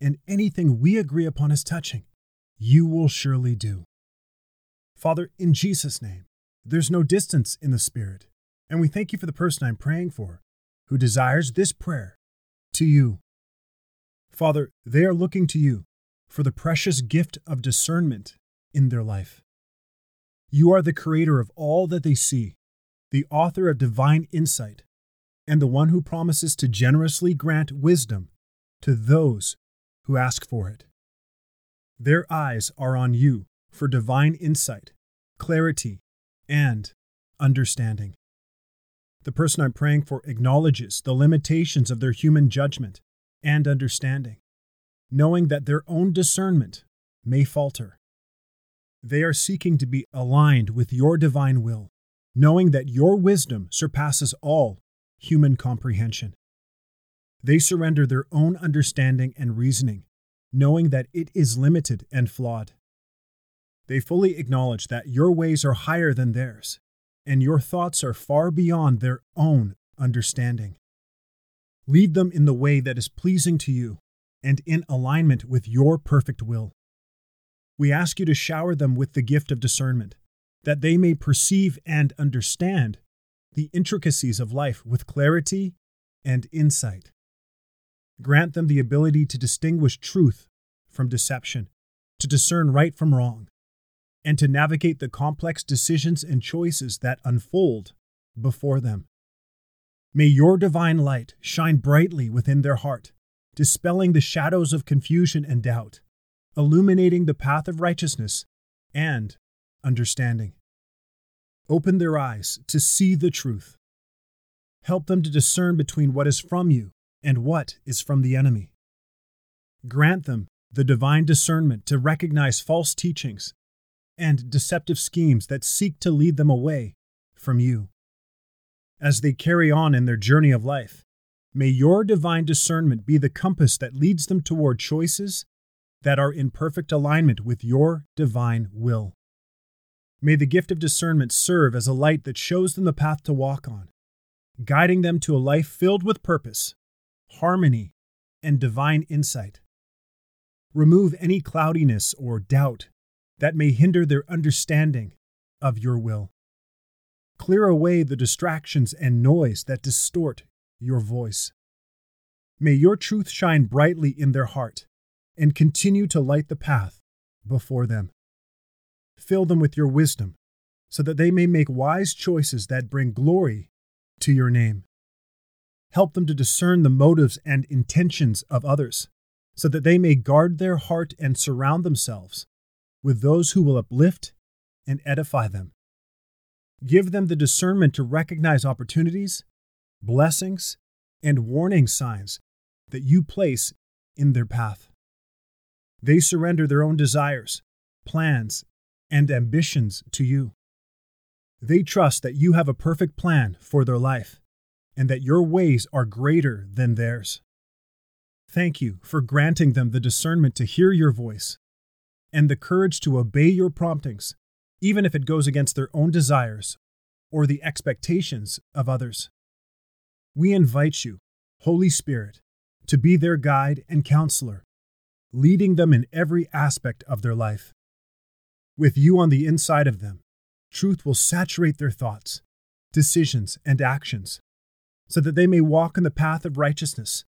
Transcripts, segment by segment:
and anything we agree upon as touching, you will surely do. Father, in Jesus' name, there's no distance in the Spirit, and we thank you for the person I'm praying for who desires this prayer to you. Father, they are looking to you for the precious gift of discernment in their life. You are the creator of all that they see, the author of divine insight, and the one who promises to generously grant wisdom to those who ask for it. Their eyes are on you for divine insight, clarity, and understanding. The person I'm praying for acknowledges the limitations of their human judgment and understanding, knowing that their own discernment may falter. They are seeking to be aligned with your divine will, knowing that your wisdom surpasses all human comprehension. They surrender their own understanding and reasoning, knowing that it is limited and flawed. They fully acknowledge that your ways are higher than theirs, and your thoughts are far beyond their own understanding. Lead them in the way that is pleasing to you and in alignment with your perfect will. We ask you to shower them with the gift of discernment, that they may perceive and understand the intricacies of life with clarity and insight. Grant them the ability to distinguish truth from deception, to discern right from wrong, and to navigate the complex decisions and choices that unfold before them. May your divine light shine brightly within their heart, dispelling the shadows of confusion and doubt, illuminating the path of righteousness and understanding. Open their eyes to see the truth. Help them to discern between what is from you and what is from the enemy. Grant them the divine discernment to recognize false teachings and deceptive schemes that seek to lead them away from you. As they carry on in their journey of life, may your divine discernment be the compass that leads them toward choices that are in perfect alignment with your divine will. May the gift of discernment serve as a light that shows them the path to walk on, guiding them to a life filled with purpose harmony, and divine insight. Remove any cloudiness or doubt that may hinder their understanding of your will. Clear away the distractions and noise that distort your voice. May your truth shine brightly in their heart and continue to light the path before them. Fill them with your wisdom so that they may make wise choices that bring glory to your name. Help them to discern the motives and intentions of others, so that they may guard their heart and surround themselves with those who will uplift and edify them. Give them the discernment to recognize opportunities, blessings, and warning signs that you place in their path. They surrender their own desires, plans, and ambitions to you. They trust that you have a perfect plan for their life and that your ways are greater than theirs. Thank you for granting them the discernment to hear your voice and the courage to obey your promptings, even if it goes against their own desires or the expectations of others. We invite you, Holy Spirit, to be their guide and counselor, leading them in every aspect of their life. With you on the inside of them, truth will saturate their thoughts, decisions, and actions so that they may walk in the path of righteousness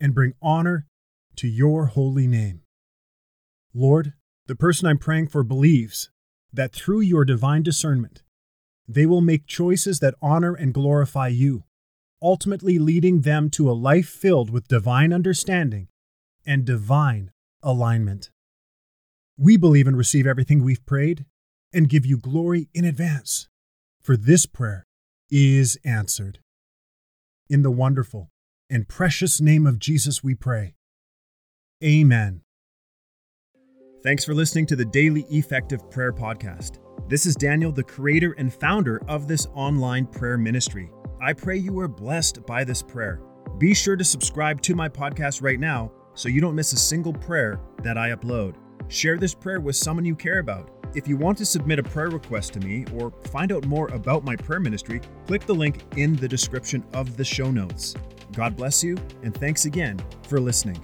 and bring honor to your holy name. Lord, the person I'm praying for believes that through your divine discernment, they will make choices that honor and glorify you, ultimately leading them to a life filled with divine understanding and divine alignment. We believe and receive everything we've prayed and give you glory in advance, for this prayer is answered. In the wonderful and precious name of Jesus we pray. Amen Thanks for listening to the Daily Effective Prayer Podcast. This is Daniel, the creator and founder of this online prayer ministry. I pray you are blessed by this prayer. Be sure to subscribe to my podcast right now so you don't miss a single prayer that I upload. Share this prayer with someone you care about. If you want to submit a prayer request to me or find out more about my prayer ministry, click the link in the description of the show notes. God bless you, and thanks again for listening.